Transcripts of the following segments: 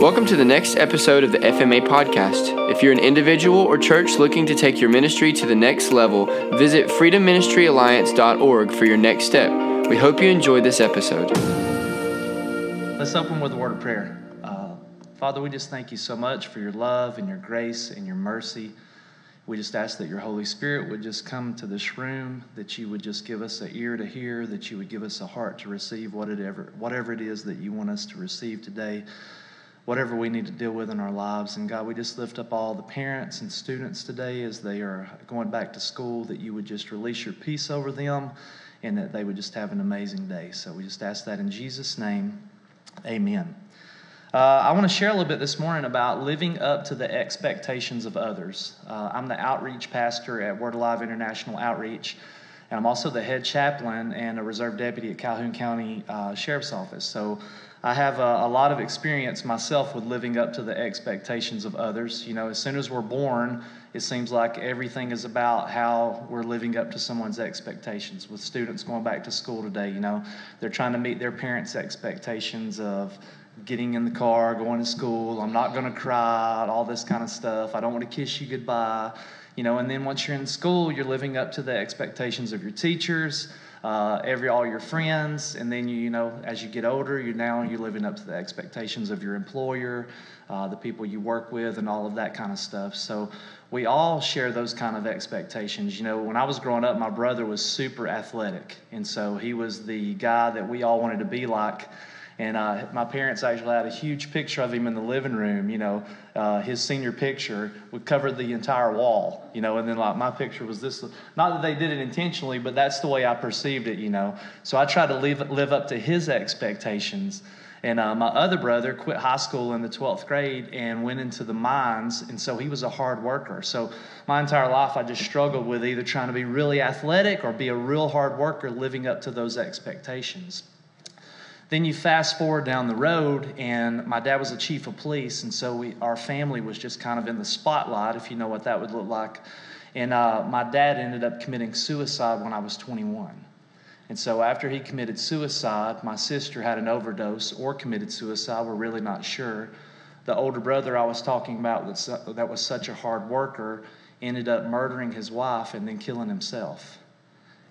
Welcome to the next episode of the FMA podcast. If you're an individual or church looking to take your ministry to the next level, visit freedomministryalliance.org for your next step. We hope you enjoyed this episode. Let's open with a word of prayer. Uh, Father, we just thank you so much for your love and your grace and your mercy. We just ask that your Holy Spirit would just come to this room, that you would just give us an ear to hear, that you would give us a heart to receive whatever, whatever it is that you want us to receive today whatever we need to deal with in our lives. And God, we just lift up all the parents and students today as they are going back to school, that you would just release your peace over them and that they would just have an amazing day. So we just ask that in Jesus' name. Amen. Uh, I want to share a little bit this morning about living up to the expectations of others. Uh, I'm the outreach pastor at Word Alive International Outreach, and I'm also the head chaplain and a reserve deputy at Calhoun County uh, Sheriff's Office. So I have a, a, lot of experience myself with living up to the expectations of others. You know, as soon as we're born, it seems like everything is about how we're living up to someone's expectations. With students going back to school today, you know, they're trying to meet their parents' expectations of getting in the car, going to school, I'm not going to cry, all this kind of stuff. I don't want to kiss you goodbye. You know, and then once you're in school, you're living up to the expectations of your teachers uh, every all your friends, and then you, you know as you get older, you now you're living up to the expectations of your employer, uh, the people you work with, and all of that kind of stuff. So we all share those kind of expectations. You know, when I was growing up, my brother was super athletic, and so he was the guy that we all wanted to be like. And uh, my parents actually had a huge picture of him in the living room. You know, uh, his senior picture would cover the entire wall. You know, and then like my picture was this. Not that they did it intentionally, but that's the way I perceived it. You know, so I tried to live live up to his expectations. And uh, my other brother quit high school in the 12th grade and went into the mines, and so he was a hard worker. So my entire life, I just struggled with either trying to be really athletic or be a real hard worker, living up to those expectations. Then you fast forward down the road, and my dad was a chief of police, and so we, our family was just kind of in the spotlight, if you know what that would look like. And uh, my dad ended up committing suicide when I was 21. And so after he committed suicide, my sister had an overdose or committed suicide. We're really not sure. The older brother I was talking about that was such a hard worker ended up murdering his wife and then killing himself.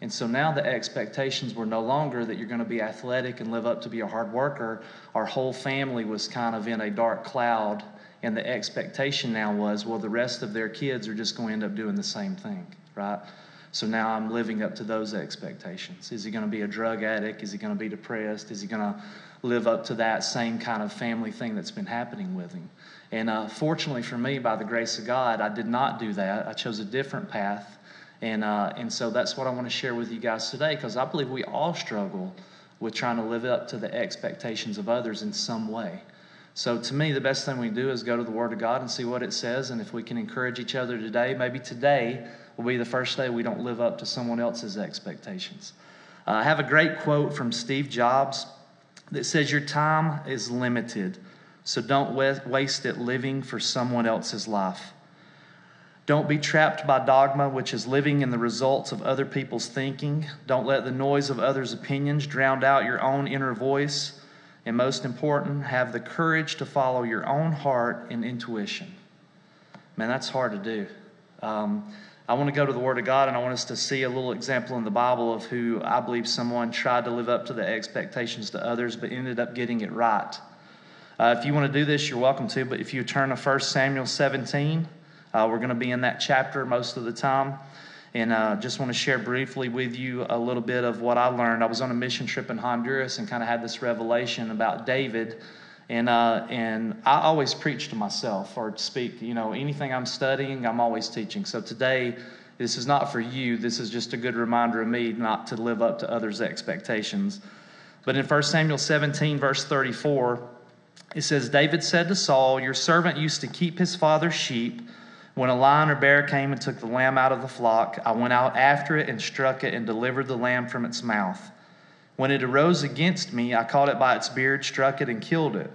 And so now the expectations were no longer that you're going to be athletic and live up to be a hard worker. Our whole family was kind of in a dark cloud. And the expectation now was, well, the rest of their kids are just going to end up doing the same thing, right? So now I'm living up to those expectations. Is he going to be a drug addict? Is he going to be depressed? Is he going to live up to that same kind of family thing that's been happening with him? And uh, fortunately for me, by the grace of God, I did not do that. I chose a different path. And, uh, and so that's what I want to share with you guys today because I believe we all struggle with trying to live up to the expectations of others in some way. So, to me, the best thing we do is go to the Word of God and see what it says. And if we can encourage each other today, maybe today will be the first day we don't live up to someone else's expectations. Uh, I have a great quote from Steve Jobs that says, Your time is limited, so don't waste it living for someone else's life. Don't be trapped by dogma, which is living in the results of other people's thinking. Don't let the noise of others' opinions drown out your own inner voice. And most important, have the courage to follow your own heart and intuition. Man, that's hard to do. Um, I want to go to the Word of God and I want us to see a little example in the Bible of who I believe someone tried to live up to the expectations to others but ended up getting it right. Uh, if you want to do this, you're welcome to, but if you turn to 1 Samuel 17, uh, we're going to be in that chapter most of the time. And uh, just want to share briefly with you a little bit of what I learned. I was on a mission trip in Honduras and kind of had this revelation about David. And, uh, and I always preach to myself or speak, you know, anything I'm studying, I'm always teaching. So today, this is not for you. This is just a good reminder of me not to live up to others' expectations. But in 1 Samuel 17, verse 34, it says, David said to Saul, Your servant used to keep his father's sheep. When a lion or bear came and took the lamb out of the flock, I went out after it and struck it and delivered the lamb from its mouth. When it arose against me, I caught it by its beard, struck it, and killed it.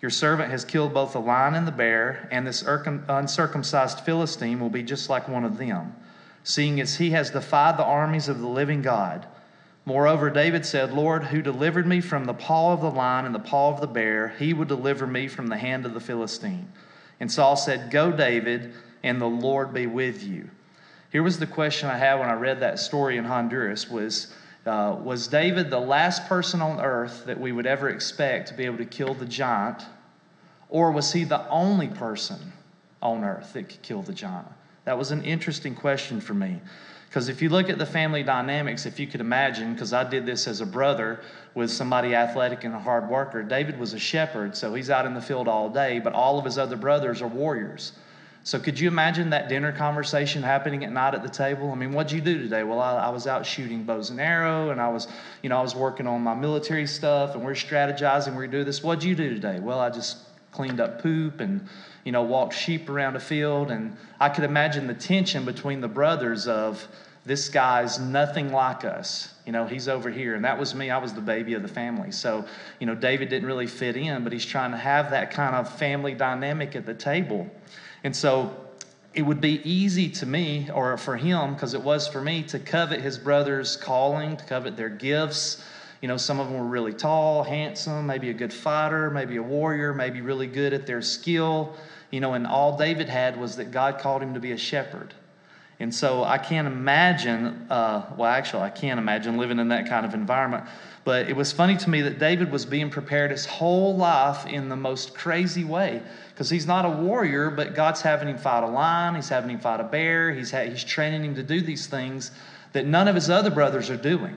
Your servant has killed both the lion and the bear, and this uncircumcised Philistine will be just like one of them, seeing as he has defied the armies of the living God. Moreover, David said, Lord, who delivered me from the paw of the lion and the paw of the bear, he would deliver me from the hand of the Philistine. And Saul said, Go, David, and the Lord be with you. Here was the question I had when I read that story in Honduras was, uh, was David the last person on earth that we would ever expect to be able to kill the giant? Or was he the only person on earth that could kill the giant? That was an interesting question for me. Because if you look at the family dynamics, if you could imagine, because I did this as a brother with somebody athletic and a hard worker, David was a shepherd, so he's out in the field all day, but all of his other brothers are warriors. So could you imagine that dinner conversation happening at night at the table? I mean, what'd you do today? Well, I, I, was out shooting bows and arrow, and I was, you know, I was working on my military stuff, and we're strategizing. We're do this. What'd you do today? Well, I just cleaned up poop and, you know, walked sheep around a field, and I could imagine the tension between the brothers of, this guy's nothing like us. You know, he's over here. And that was me. I was the baby of the family. So, you know, David didn't really fit in, but he's trying to have that kind of family dynamic at the table. And so it would be easy to me, or for him, because it was for me, to covet his brother's calling, to covet their gifts. You know, some of them were really tall, handsome, maybe a good fighter, maybe a warrior, maybe really good at their skill. You know, and all David had was that God called him to be a shepherd. And so I can't imagine, uh, well, actually, I can't imagine living in that kind of environment. But it was funny to me that David was being prepared his whole life in the most crazy way. Because he's not a warrior, but God's having him fight a lion, he's having him fight a bear, he's, ha- he's training him to do these things that none of his other brothers are doing.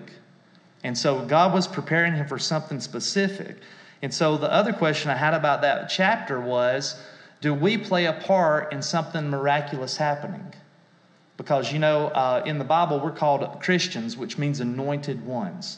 And so God was preparing him for something specific. And so the other question I had about that chapter was do we play a part in something miraculous happening? Because, you know, uh, in the Bible, we're called Christians, which means anointed ones.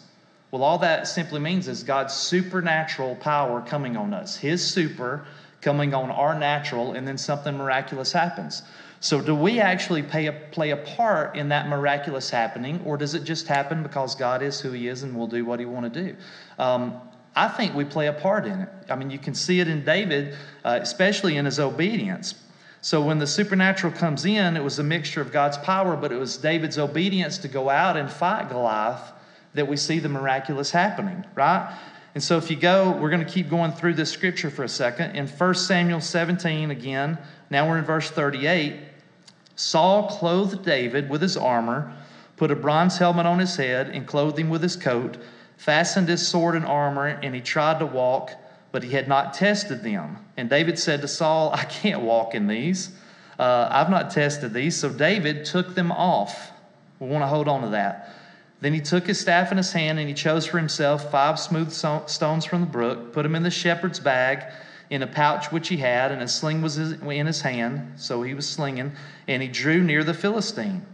Well, all that simply means is God's supernatural power coming on us, His super coming on our natural, and then something miraculous happens. So, do we actually a, play a part in that miraculous happening, or does it just happen because God is who He is and will do what He want to do? Um, I think we play a part in it. I mean, you can see it in David, uh, especially in his obedience. So when the supernatural comes in, it was a mixture of God's power, but it was David's obedience to go out and fight Goliath that we see the miraculous happening, right? And so if you go, we're going to keep going through this scripture for a second. In 1 Samuel 17, again, now we're in verse 38. Saul clothed David with his armor, put a bronze helmet on his head, and clothed him with his coat, fastened his sword and armor, and he tried to walk but he had not tested them. And David said to Saul, I can't walk in these. Uh, I've not tested these. So David took them off. We want to hold on to that. Then he took his staff in his hand and he chose for himself five smooth stones from the brook, put them in the shepherd's bag in a pouch which he had, and a sling was in his hand. So he was slinging, and he drew near the Philistine.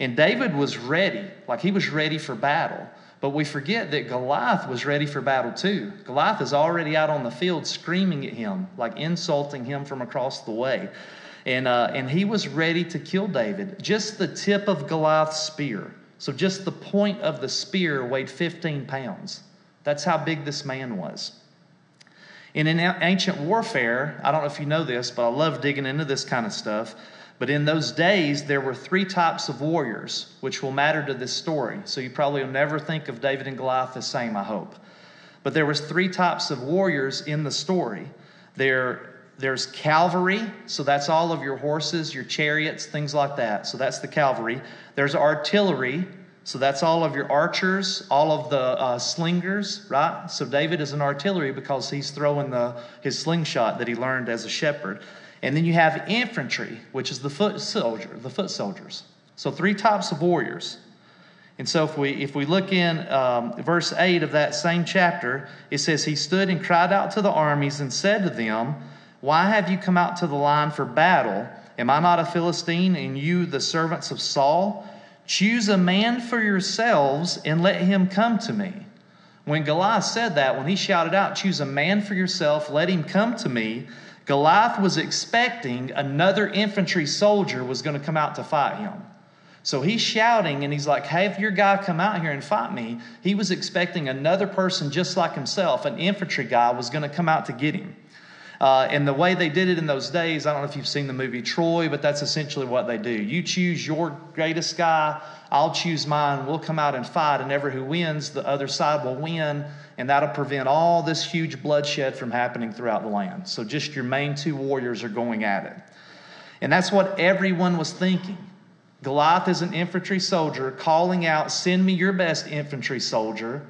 And David was ready, like he was ready for battle. But we forget that Goliath was ready for battle too. Goliath is already out on the field screaming at him, like insulting him from across the way. And, uh, and he was ready to kill David. Just the tip of Goliath's spear. So just the point of the spear weighed 15 pounds. That's how big this man was. And in ancient warfare, I don't know if you know this, but I love digging into this kind of stuff. But in those days, there were three types of warriors, which will matter to this story. So you probably will never think of David and Goliath the same, I hope. But there was three types of warriors in the story. There, there's cavalry, so that's all of your horses, your chariots, things like that. So that's the cavalry. There's artillery, so that's all of your archers, all of the uh, slingers, right? So David is an artillery because he's throwing the, his slingshot that he learned as a shepherd. And then you have infantry, which is the foot soldier, the foot soldiers. So three types of warriors. And so if we if we look in um, verse eight of that same chapter, it says he stood and cried out to the armies and said to them, "Why have you come out to the line for battle? Am I not a Philistine, and you the servants of Saul? Choose a man for yourselves and let him come to me." When Goliath said that, when he shouted out, "Choose a man for yourself, let him come to me," Goliath was expecting another infantry soldier was going to come out to fight him. So he's shouting and he's like, Have your guy come out here and fight me. He was expecting another person just like himself, an infantry guy, was going to come out to get him. Uh, and the way they did it in those days, I don't know if you've seen the movie Troy, but that's essentially what they do. You choose your greatest guy, I'll choose mine, we'll come out and fight, and ever who wins, the other side will win, and that'll prevent all this huge bloodshed from happening throughout the land. So just your main two warriors are going at it. And that's what everyone was thinking. Goliath is an infantry soldier calling out, Send me your best infantry soldier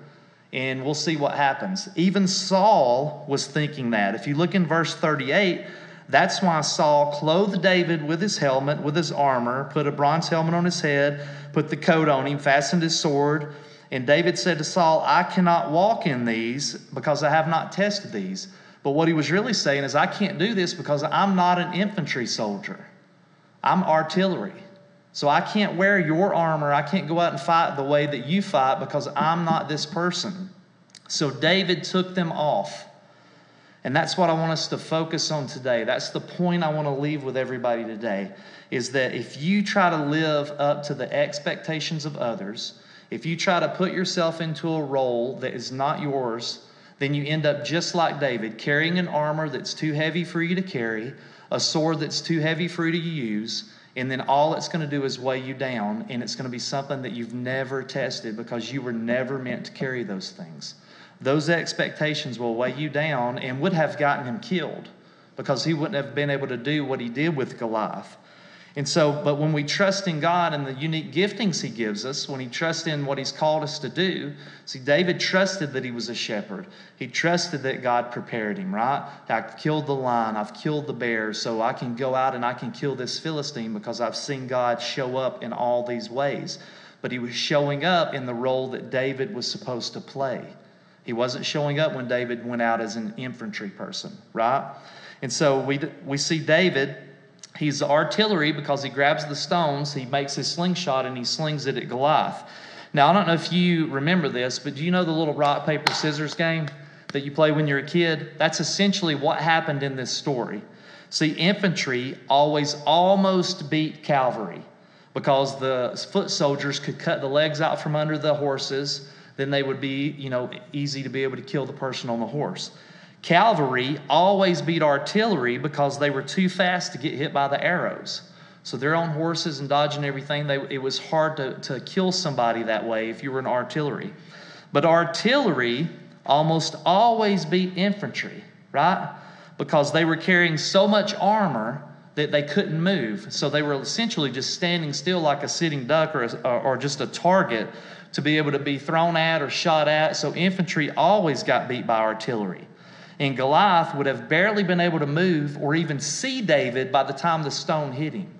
and we'll see what happens. Even Saul was thinking that. If you look in verse 38, that's why Saul clothed David with his helmet, with his armor, put a bronze helmet on his head, put the coat on him, fastened his sword. And David said to Saul, I cannot walk in these because I have not tested these. But what he was really saying is, I can't do this because I'm not an infantry soldier, I'm artillery. So I can't wear your armor. I can't go out and fight the way that you fight because I'm not this person. So David took them off. And that's what I want us to focus on today. That's the point I want to leave with everybody today is that if you try to live up to the expectations of others, if you try to put yourself into a role that is not yours, then you end up just like David, carrying an armor that's too heavy for you to carry, a sword that's too heavy for you to use, and then all it's going to do is weigh you down, and it's going to be something that you've never tested because you were never meant to carry those things. Those expectations will weigh you down and would have gotten him killed because he wouldn't have been able to do what he did with Goliath. And so, but when we trust in God and the unique giftings He gives us, when He trusts in what He's called us to do, see, David trusted that he was a shepherd. He trusted that God prepared him, right? I've killed the lion, I've killed the bear, so I can go out and I can kill this Philistine because I've seen God show up in all these ways. But He was showing up in the role that David was supposed to play. He wasn't showing up when David went out as an infantry person, right? And so we, we see David He's the artillery because he grabs the stones, he makes his slingshot, and he slings it at Goliath. Now, I don't know if you remember this, but do you know the little rock, paper, scissors game that you play when you're a kid? That's essentially what happened in this story. See, infantry always almost beat cavalry because the foot soldiers could cut the legs out from under the horses. Then they would be, you know, easy to be able to kill the person on the horse. Cavalry always beat artillery because they were too fast to get hit by the arrows. So they're on horses and dodging everything. They, it was hard to, to kill somebody that way if you were an artillery. But artillery almost always beat infantry, right? Because they were carrying so much armor that they couldn't move. So they were essentially just standing still like a sitting duck or, a, or just a target to be able to be thrown at or shot at. So infantry always got beat by artillery and Goliath would have barely been able to move or even see David by the time the stone hit him.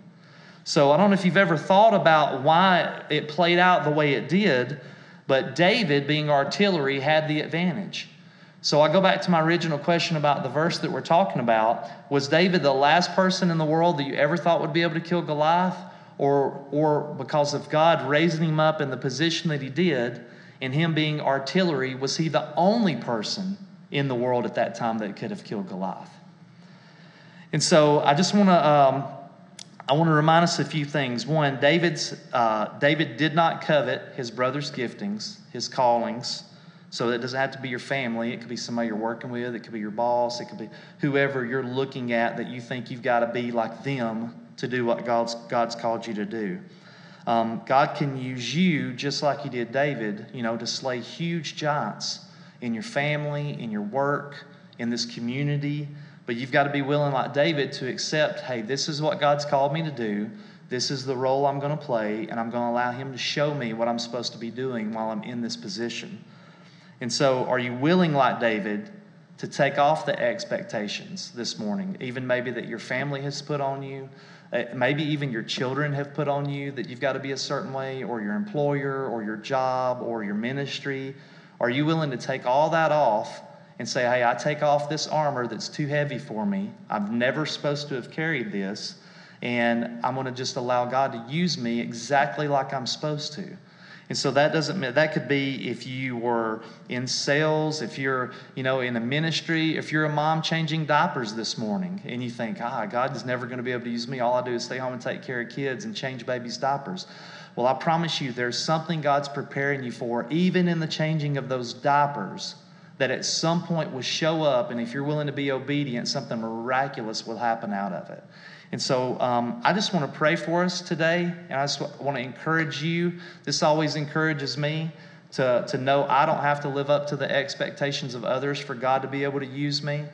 So I don't know if you've ever thought about why it played out the way it did, but David, being artillery, had the advantage. So I go back to my original question about the verse that we're talking about. Was David the last person in the world that you ever thought would be able to kill Goliath? Or, or because of God raising him up in the position that he did, and him being artillery, was he the only person in the world at that time that could have killed Goliath. And so I just want to um, I want to remind us a few things. One, David's uh, David did not covet his brother's giftings, his callings. So it doesn't have to be your family. It could be somebody you're working with. It could be your boss. It could be whoever you're looking at that you think you've got to be like them to do what God's God's called you to do. Um, God can use you just like He did David, you know, to slay huge giants in your family, in your work, in this community. But you've got to be willing, like David, to accept hey, this is what God's called me to do. This is the role I'm going to play, and I'm going to allow Him to show me what I'm supposed to be doing while I'm in this position. And so, are you willing, like David, to take off the expectations this morning, even maybe that your family has put on you? Uh, maybe even your children have put on you that you've got to be a certain way, or your employer, or your job, or your ministry, are you willing to take all that off and say, hey, I take off this armor that's too heavy for me? I'm never supposed to have carried this. And I'm going to just allow God to use me exactly like I'm supposed to. And so that doesn't mean that could be if you were in sales, if you're, you know, in a ministry, if you're a mom changing diapers this morning and you think, ah, God is never going to be able to use me. All I do is stay home and take care of kids and change babies' diapers. Well, I promise you, there's something God's preparing you for, even in the changing of those diapers, that at some point will show up, and if you're willing to be obedient, something miraculous will happen out of it. And so um, I just want to pray for us today, and I just want to encourage you. This always encourages me to, to know I don't have to live up to the expectations of others for God to be able to use me.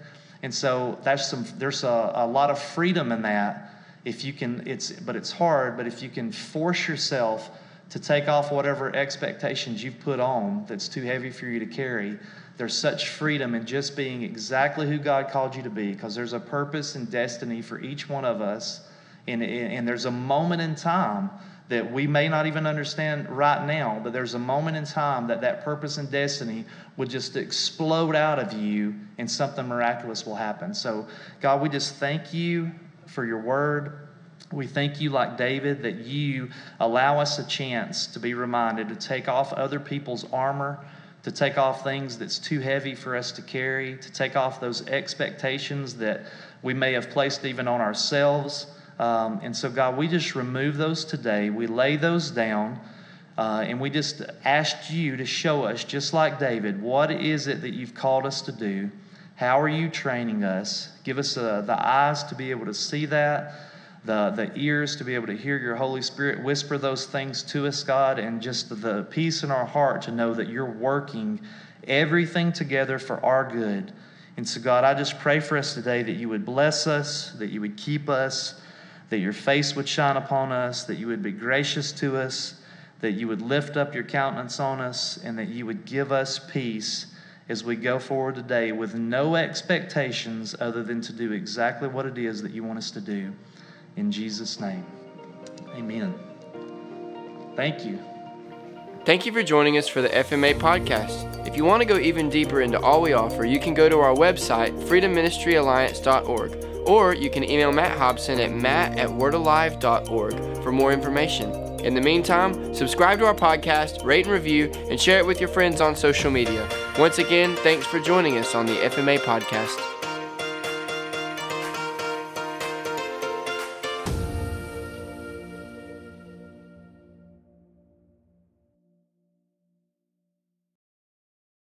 And so that's some, there's a, a lot of freedom in that. If you can, it's, but it's hard, but if you can force yourself to take off whatever expectations you've put on that's too heavy for you to carry, there's such freedom in just being exactly who God called you to be because there's a purpose and destiny for each one of us. And, and there's a moment in time that we may not even understand right now, but there's a moment in time that that purpose and destiny would just explode out of you and something miraculous will happen. So, God, we just thank you for your word. We thank you, like David, that you allow us a chance to be reminded to take off other people's armor to take off things that's too heavy for us to carry, to take off those expectations that we may have placed even on ourselves. Um, and so, God, we just remove those today. We lay those down. Uh, and we just asked you to show us, just like David, what is it that you've called us to do? How are you training us? Give us uh, the eyes to be able to see that the, the ears to be able to hear your Holy Spirit whisper those things to us, God, and just the peace in our heart to know that you're working everything together for our good. And so, God, I just pray for us today that you would bless us, that you would keep us, that your face would shine upon us, that you would be gracious to us, that you would lift up your countenance on us, and that you would give us peace as we go forward today with no expectations other than to do exactly what it is that you want us to do. In Jesus' name, amen. Thank you. Thank you for joining us for the FMA podcast. If you want to go even deeper into all we offer, you can go to our website, freedomministryalliance.org, or you can email Matt Hobson at matt at wordalive.org for more information. In the meantime, subscribe to our podcast, rate and review, and share it with your friends on social media. Once again, thanks for joining us on the FMA podcast.